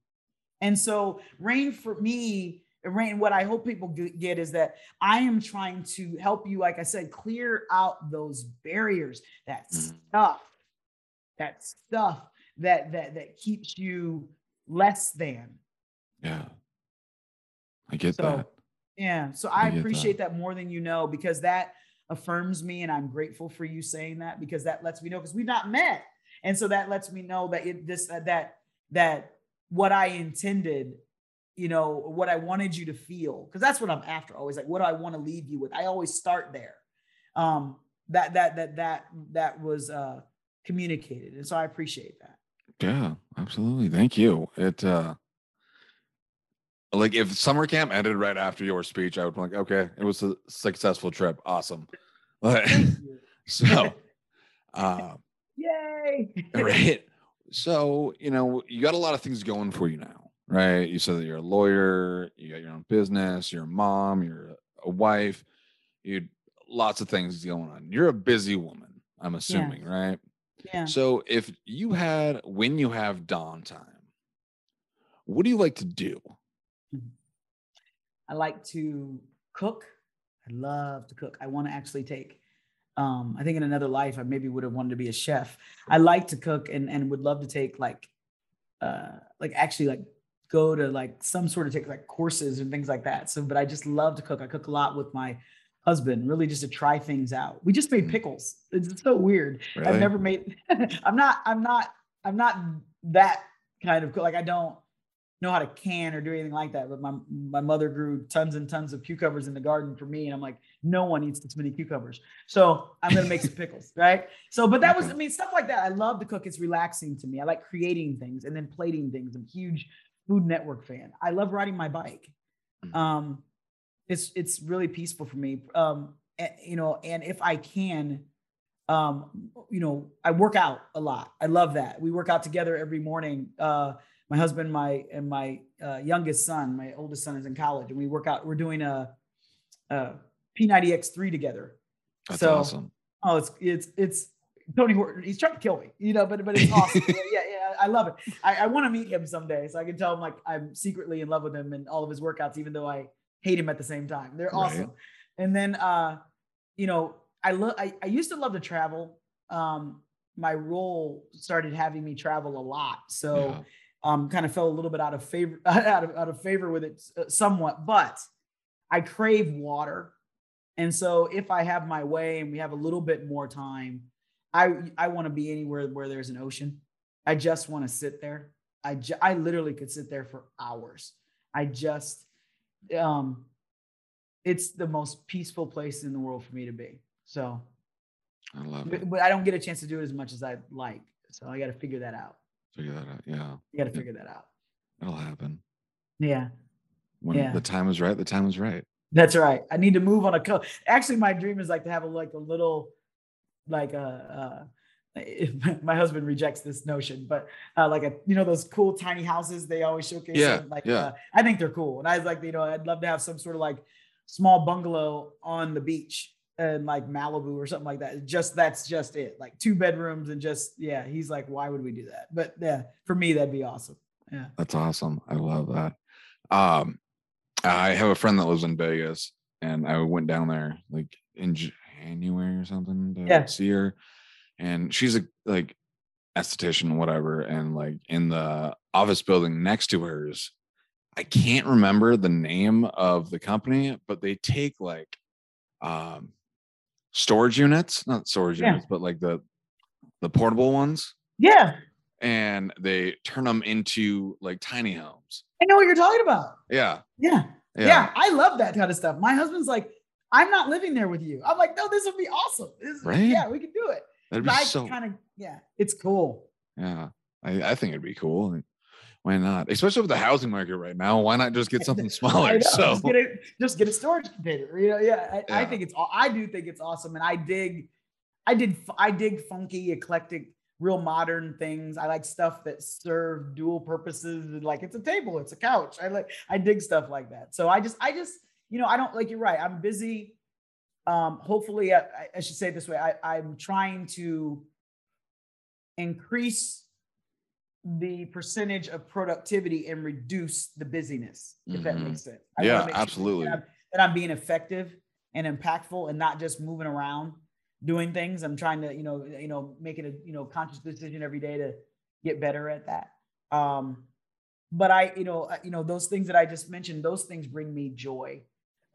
And so, Reign for me, Reign. What I hope people get is that I am trying to help you, like I said, clear out those barriers, that mm. stuff, that stuff that that that keeps you less than. Yeah, I get so, that. Yeah, so I, I appreciate that. that more than you know because that affirms me, and I'm grateful for you saying that because that lets me know because we've not met, and so that lets me know that it this uh, that that what I intended you know what i wanted you to feel because that's what i'm after always like what do i want to leave you with? I always start there. Um that that that that that was uh communicated and so i appreciate that. Yeah absolutely thank you. It uh like if summer camp ended right after your speech i would be like okay it was a successful trip awesome. So uh yay! right so you know you got a lot of things going for you now right? You said that you're a lawyer, you got your own business, you're a mom, you're a wife, you lots of things going on. You're a busy woman, I'm assuming, yeah. right? Yeah. So if you had when you have downtime, what do you like to do? Mm-hmm. I like to cook. I love to cook. I want to actually take um, I think in another life I maybe would have wanted to be a chef. I like to cook and and would love to take like uh like actually like go to like some sort of take like courses and things like that. So, but I just love to cook. I cook a lot with my husband, really just to try things out. We just made mm. pickles. It's so weird. Really? I've never made. I'm not. I'm not. I'm not that kind of like I don't know how to can or do anything like that. But my my mother grew tons and tons of cucumbers in the garden for me, and I'm like, no one eats this many cucumbers. So I'm gonna make some pickles, right? So, but that was, I mean, stuff like that. I love to cook. It's relaxing to me. I like creating things and then plating things. I'm huge Food Network fan. I love riding my bike. Mm-hmm. Um, it's it's really peaceful for me. Um, and, you know, and if I can, um, you know, I work out a lot. I love that. We work out together every morning. Uh, my husband, my and my uh, youngest son, my oldest son is in college, and we work out. We're doing a, a P90X3 together. That's so, awesome. Oh, it's it's it's Tony Horton. He's trying to kill me, you know, but but it's awesome. yeah, I love it. I, I want to meet him someday, so I can tell him like I'm secretly in love with him and all of his workouts, even though I hate him at the same time. They're awesome. Right. And then, uh, you know, I love. I, I used to love to travel. Um, my role started having me travel a lot, so yeah. um, kind of fell a little bit out of favor out of out of favor with it uh, somewhat. But I crave water, and so if I have my way and we have a little bit more time, I I want to be anywhere where there's an ocean. I just want to sit there. I ju- I literally could sit there for hours. I just um it's the most peaceful place in the world for me to be. So I love it. But, but I don't get a chance to do it as much as I'd like. So I got to figure that out. Figure that out. Yeah. You got to figure that out. It'll happen. Yeah. When yeah. the time is right, the time is right. That's right. I need to move on a co. Actually, my dream is like to have a like a little like a, my husband rejects this notion, but uh, like a you know those cool tiny houses they always showcase. Yeah, them, like yeah. Uh, I think they're cool, and I was like you know I'd love to have some sort of like small bungalow on the beach and like Malibu or something like that. Just that's just it, like two bedrooms and just yeah. He's like, why would we do that? But yeah, for me that'd be awesome. Yeah, that's awesome. I love that. Um, I have a friend that lives in Vegas, and I went down there like in January or something to yeah. see her and she's a like esthetician, whatever, and like in the office building next to hers. I can't remember the name of the company, but they take like um storage units, not storage yeah. units, but like the the portable ones. Yeah. And they turn them into like tiny homes. I know what you're talking about. Yeah. Yeah. Yeah. yeah I love that kind of stuff. My husband's like, I'm not living there with you. I'm like, no, this would be awesome. This, right? Yeah, we can do it. That'd be I so kind of yeah, it's cool. Yeah, I, I think it'd be cool. Why not? Especially with the housing market right now. Why not just get something smaller? So just get, a, just get a storage container. You know, yeah, I, yeah. I think it's I do think it's awesome, and I dig, I did I dig funky, eclectic, real modern things. I like stuff that serve dual purposes. Like it's a table, it's a couch. I like I dig stuff like that. So I just I just you know I don't like you're right. I'm busy um, hopefully, I, I, should say it this way I, I'm trying to increase the percentage of productivity and reduce the busyness, if that Mhm. makes sense. I Yeah, make sure that absolutely. I'm- That I'm being effective and impactful and not just moving around doing things. I'm trying to, you know, you know, making a, you know, conscious decision every day to get better at that. Um, but I, you know, you know, those things that I just mentioned, those things bring me joy.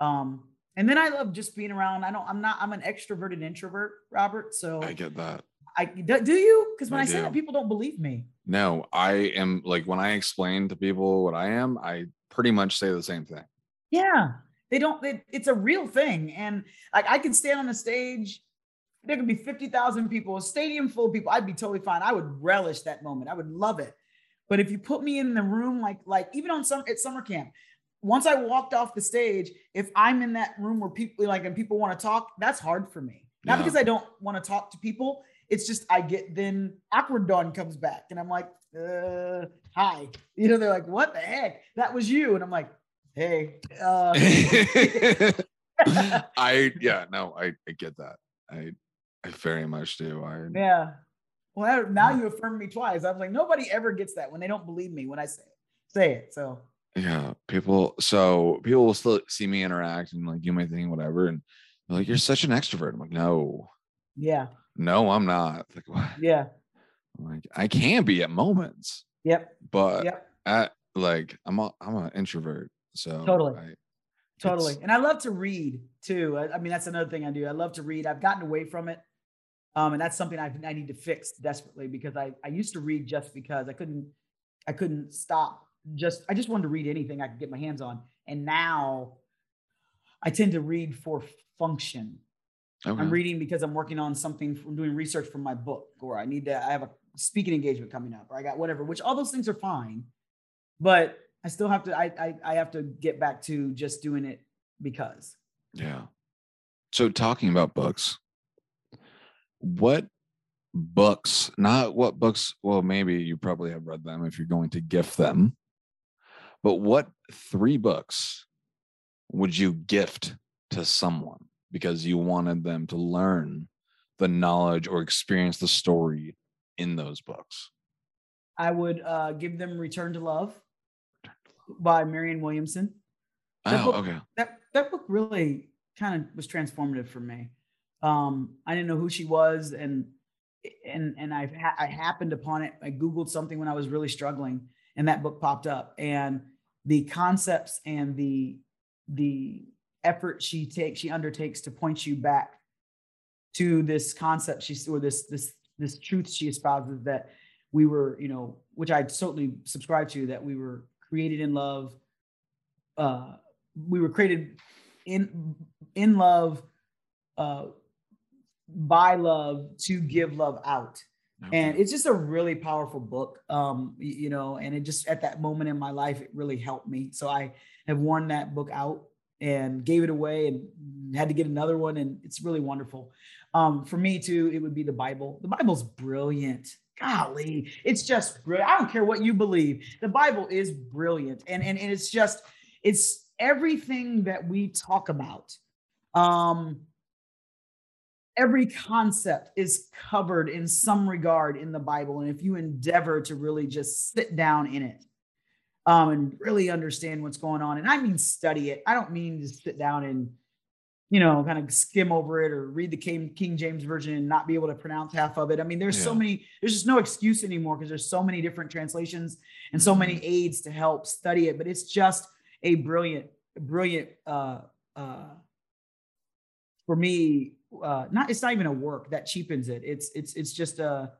Um, and then I love just being around. I don't, I'm not, I'm an extroverted introvert, Robert. So I get that. I do, you? Because when I I, say that, people don't believe me. No, I am like when I explain to people what I am, I pretty much say the same thing. Yeah, they don't. They, it's a real thing, and like I could stand on a stage. There could be fifty thousand people, a stadium full of people. I'd be totally fine. I would relish that moment. I would love it. But if you put me in the room, like like even on some at summer camp, once I walked off the stage, if I'm in that room where people like and people want to talk, that's hard for me. Not Yeah. because I don't want to talk to people. It's just I get then awkward Dawn comes back and I'm like, uh, hi. You know, they're like, what the heck? That was you. And I'm like, hey. Uh, I yeah, no, I, I get that. I I very much do. I yeah. Well, now you affirmed me twice. I was like, nobody ever gets that when they don't believe me when I say it. Say it. So yeah, people so people will still see me interact and like do my thing, whatever. And like, you're such an extrovert. I'm like, no, yeah, no, I'm not. Like, what? yeah, I'm like, I can be at moments, yep, but yep. at like I'm a I'm an introvert. So Totally. I, Totally. And I love to read too. I, I mean, that's another thing I do. I love to read. I've gotten away from it. Um, and that's something I, I need to fix desperately because I, I used to read just because I couldn't, I couldn't stop. Just, I just wanted to read anything I could get my hands on. And now I tend to read for function. okay. I'm reading because I'm working on something, I'm doing research for my book, or I need to, I have a speaking engagement coming up, or I got whatever, which all those things are fine. But I still have to, I, I, I have to get back to just doing it because. Yeah. So talking about books, what books, not what books, well, maybe you probably have read them if you're going to gift them, but what three books would you gift to someone because you wanted them to learn the knowledge or experience the story in those books? I would uh, give them Return to Love by Marianne Williamson. That Oh, book- okay. That that book really kind of was transformative for me. Um, I didn't know who she was, and and and I ha- I happened upon it. I googled something when I was really struggling, and that book popped up. And the concepts and the the effort she takes she undertakes to point you back to this concept she or this this this truth she espouses that we were you know which i certainly subscribe to that we were created in love uh we were created in in love uh by love to give love out and it's just a really powerful book um you know and it just at that moment in my life it really helped me. So i have worn that book out and gave it away and had to get another one and it's really wonderful. Um for me too it would be the bible. The bible's brilliant. Golly it's just brilliant i don't care what you believe. The bible is brilliant. And and, and it's just it's everything that we talk about. Um every concept is covered in some regard in the Bible. And if you endeavor to really just sit down in it um, and really understand what's going on, and I mean study it, I don't mean to sit down and you know, kind of skim over it or read the King, King James version and not be able to pronounce half of it. I mean, there's so many, there's just no excuse anymore because there's so many different translations and so many aids to help study it. But it's just a brilliant, brilliant uh uh for me, uh not it's not even a work that cheapens it. It's it's it's just a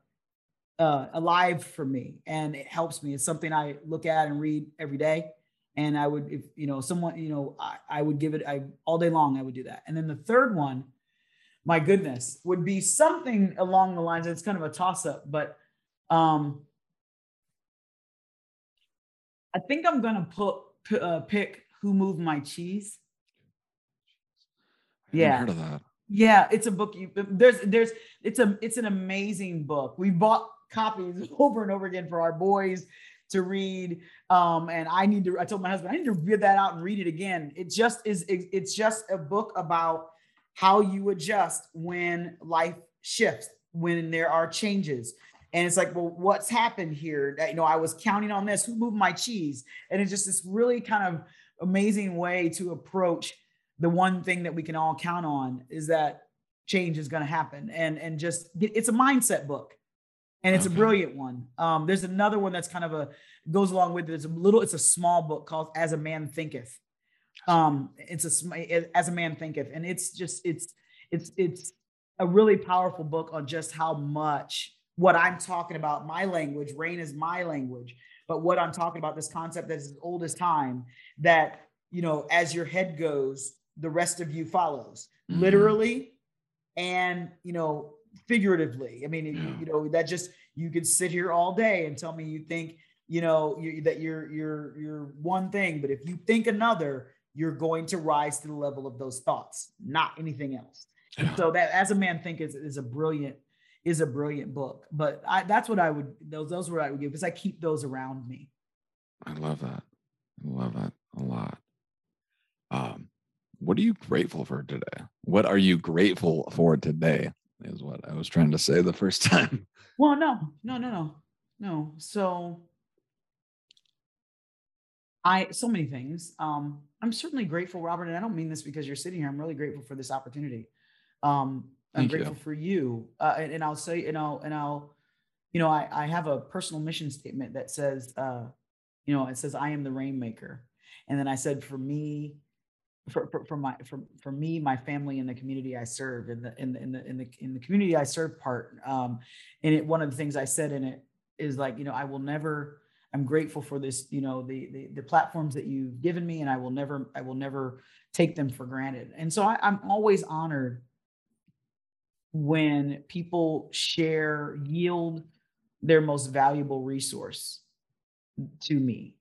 uh alive for me and it helps me. It's something I look at and read every day. And I would, if you know, someone, you know, I, I would give it I all day long, I would do that. And then the third one, my goodness, would be something along the lines, it's kind of a toss-up, but um I think I'm gonna put p- uh, pick who moved my cheese. Yeah. heard of that. Yeah, it's a book. You, there's, there's, it's a, it's an amazing book. We bought copies over and over again for our boys to read. Um, and I need to. I told my husband I need to read that out and read it again. It just is. it- it's just a book about how you adjust when life shifts, when there are changes. And it's like, well, what's happened here? That, You know, I was counting on this. Who moved my cheese? And it's just this really kind of amazing way to approach the one thing that we can all count on is that change is going to happen. And and just it's a mindset book, and it's okay. a brilliant one. Um, there's another one that's kind of a goes along with it. It's a little. It's a small book called As a Man Thinketh. Um, it's a as a man thinketh, and it's just it's it's it's a really powerful book on just how much what I'm talking about, my language, Reign is my language, but what I'm talking about, this concept that is as old as time, that, you know, as your head goes, the rest of you follows, mm-hmm. literally and, you know, figuratively. I mean, yeah. you, know, that just, you could sit here all day and tell me you think, you know, you, that you're, you're, you're one thing, but if you think another, you're going to rise to the level of those thoughts, not anything else. Yeah. So that as a man think is, is a brilliant is a brilliant book. But I, that's what I would those those were I would give because I keep those around me. I love that. I love that a lot. What are you grateful for today? What are you grateful for today? Is what I was trying to say the first time. Well, no, no, no, no, no. So I so many things. Um, I'm certainly grateful, Robert, and I don't mean this because you're sitting here. I'm really grateful for this opportunity. Um, I'm Thank grateful you. for you. Uh, and, and, I'll say, and I'll, and I'll, you know, I, I have a personal mission statement that says, uh, you know, it says, I am the rainmaker. And then I said, for me, for, for, for my, for, for me, my family and the community I serve in the, in the, in the, in the, in the community I serve part. Um, and it, one of the things I said in it is like, you know, I will never, I'm grateful for this, you know, the, the, the platforms that you've given me and I will never, I will never take them for granted. And so I, I'm always honored when people share, yield their most valuable resource to me.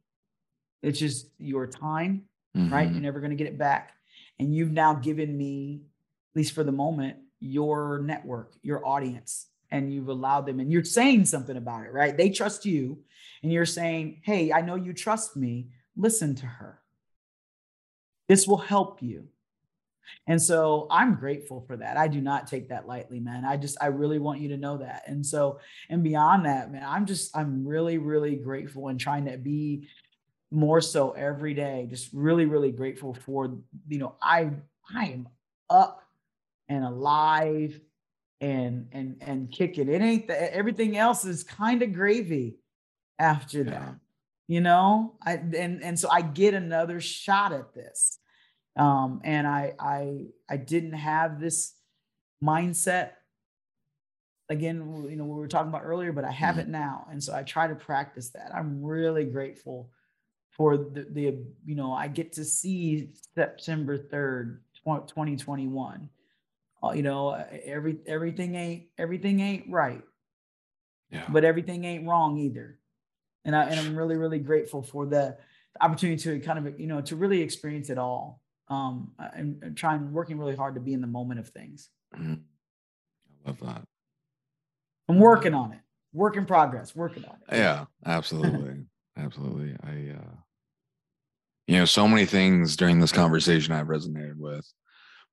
It's just your time, mm-hmm. right? You're never going to get it back. And you've now given me, at least for the moment, your network, your audience, and you've allowed them, and you're saying something about it, right? They trust you, and you're saying, Hey, I know you trust me. Listen to her. This will help you. And so I'm grateful for that. I do not take that lightly, man. I just, I really want you to know that. And so, and beyond that, man, I'm just, I'm really, really grateful and trying to be more so every day, just really, really grateful for, you know, I, I am up and alive and, and, and kicking. It ain't that everything else is kind of gravy after yeah. that, you know, I, and, and so I get another shot at this um, and I I I didn't have this mindset again you know we were talking about earlier but I have mm-hmm. it now and so I try to practice that I'm really grateful for the, the you know I get to see September 3rd 2021 uh, you know every everything ain't everything ain't right yeah. but everything ain't wrong either and I and I'm really really grateful for the opportunity to kind of you know to really experience it all um, and, and trying working really hard to be in the moment of things. Mm-hmm. I love that. I'm working on it. Work in progress. Working on it. Yeah, absolutely, absolutely. I, uh, you know, so many things during this conversation I've resonated with,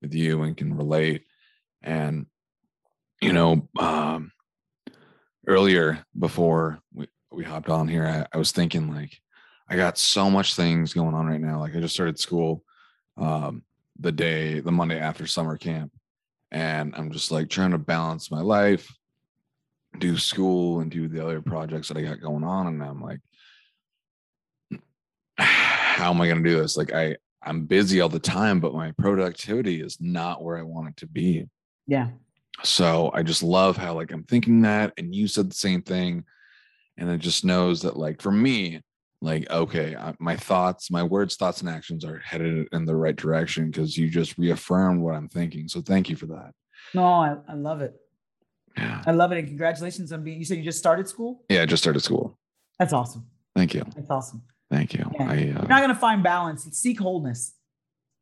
with you and can relate. And you know, um, earlier before we we hopped on here, I, I was thinking like, I got so much things going on right now. Like I just started school um, the day, the Monday after summer camp. And I'm just like trying to balance my life, do school, and do the other projects that I got going on. And I'm like, how am I going to do this? Like, I, I'm busy all the time, but my productivity is not where I want it to be. Yeah. So I just love how, like, I'm thinking that. And you said the same thing. And it just knows that, like, for me, like okay my thoughts my words thoughts and actions are headed in the right direction because you just reaffirmed what i'm thinking so thank you for that no i, I love it yeah i love it and congratulations on being you said you just started school yeah i just started school that's awesome thank you that's awesome thank you yeah. I, uh, you're not going to find balance seek wholeness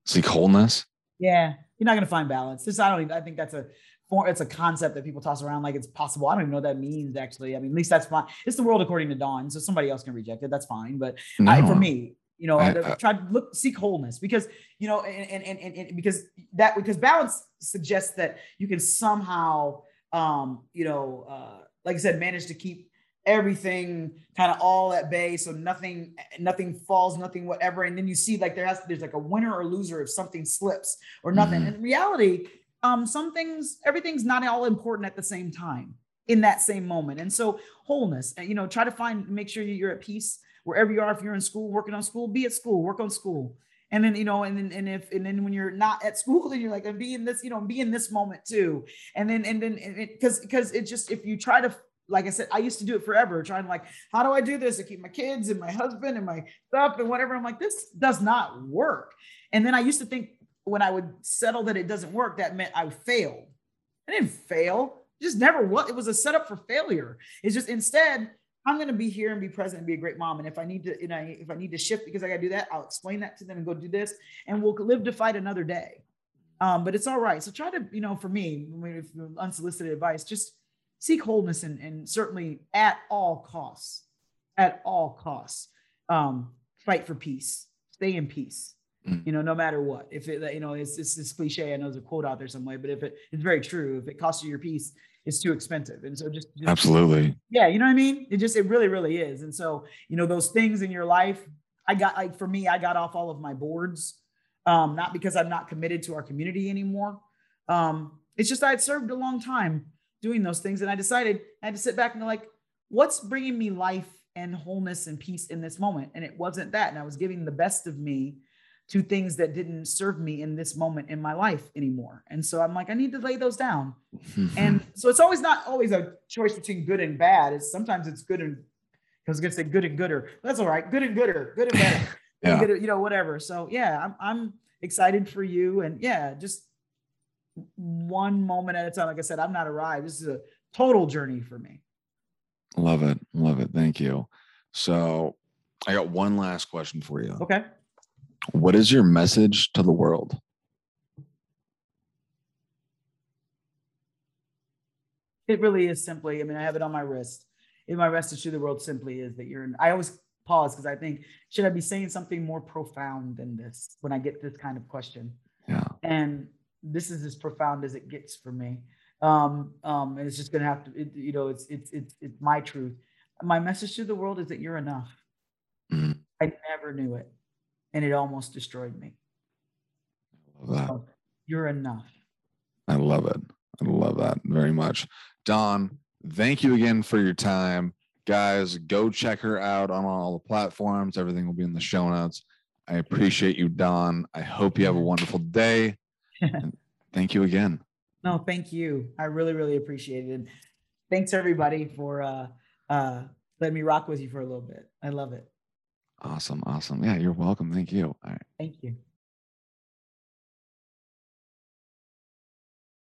seek wholeness yeah you're not going to find balance this i don't even i think that's a it's a concept that people toss around like it's possible. I don't even know what that means actually. I mean, at least that's fine. It's the world according to Dawn, so somebody else can reject it. That's fine. But no. I, for me, you know, I, I, try to look seek wholeness because you know, and, and and and because that because balance suggests that you can somehow, um, you know, uh, like I said, manage to keep everything kind of all at bay so nothing nothing falls nothing whatever and then you see like there has there's like a winner or loser if something slips or nothing Mhm. in reality um some things everything's not all important at the same time in that same moment and so wholeness and you know try to find make sure you're at peace wherever you are if you're in school working on school be at school work on school and then you know and then and if and then when you're not at school then you're like and be in this you know be in this moment too and then and then because because it just if you try to like I said, I used to do it forever, trying to like, how do I do this to keep my kids and my husband and my stuff and whatever. I'm like, this does not work. And then I used to think when I would settle that it doesn't work, that meant I failed. I didn't fail. Just never what it was a setup for failure. It's just instead, I'm gonna be here and be present and be a great mom. And if I need to, you know, if I need to shift because I gotta do that, I'll explain that to them and go do this, and we'll live to fight another day. Um, but it's all right. So try to, you know, for me, I unsolicited advice, just seek wholeness and, and certainly at all costs, at all costs, um, fight for peace, stay in peace. Mm. You know, no matter what. If it, you know, it's it's this cliche. I know there's a quote out there some way, but if it, it's very true. If it costs you your peace, it's too expensive. And so just, just Absolutely. yeah, you know what I mean? It just, it really, really is. And so, you know, those things in your life, I got like for me, I got off all of my boards. Um, not because I'm not committed to our community anymore. Um, it's just I had served a long time doing those things. And I decided I had to sit back and go like, what's bringing me life and wholeness and peace in this moment? And it wasn't that. And I was giving the best of me to things that didn't serve me in this moment in my life anymore. And so I'm like, I need to lay those down. And so it's always not always a choice between good and bad. It's sometimes it's good and I was gonna say good and gooder. That's all right. Good and gooder, good and better. Yeah. You know, whatever. So yeah, I'm I'm excited for you. And yeah, just one moment at a time. Like I said, I'm not arrived. This is a total journey for me. love it. Love it. Thank you. So I got one last question for you. Okay. What is your message to the world? It really is simply, I mean, I have it on my wrist. In my message to the world simply is that you're in, I always pause because I think, should I be saying something more profound than this when I get this kind of question? Yeah. And this is as profound as it gets for me. Um, um, and it's just gonna have to, it, you know, it's it's it's it's my truth. My message to the world is that you're enough. Mhm. I never knew it, and it almost destroyed me. Love that. So, you're enough. I love it. I love that very much. Dawn, thank you again for your time. Guys, go check her out on all the platforms. Everything will be in the show notes. I appreciate you, Dawn. I hope you have a wonderful day. Thank you again. No, thank you. I really, really appreciate it. And thanks everybody for uh uh letting me rock with you for a little bit. I love it. Awesome. Awesome. Yeah, you're welcome. Thank you. All right. Thank you.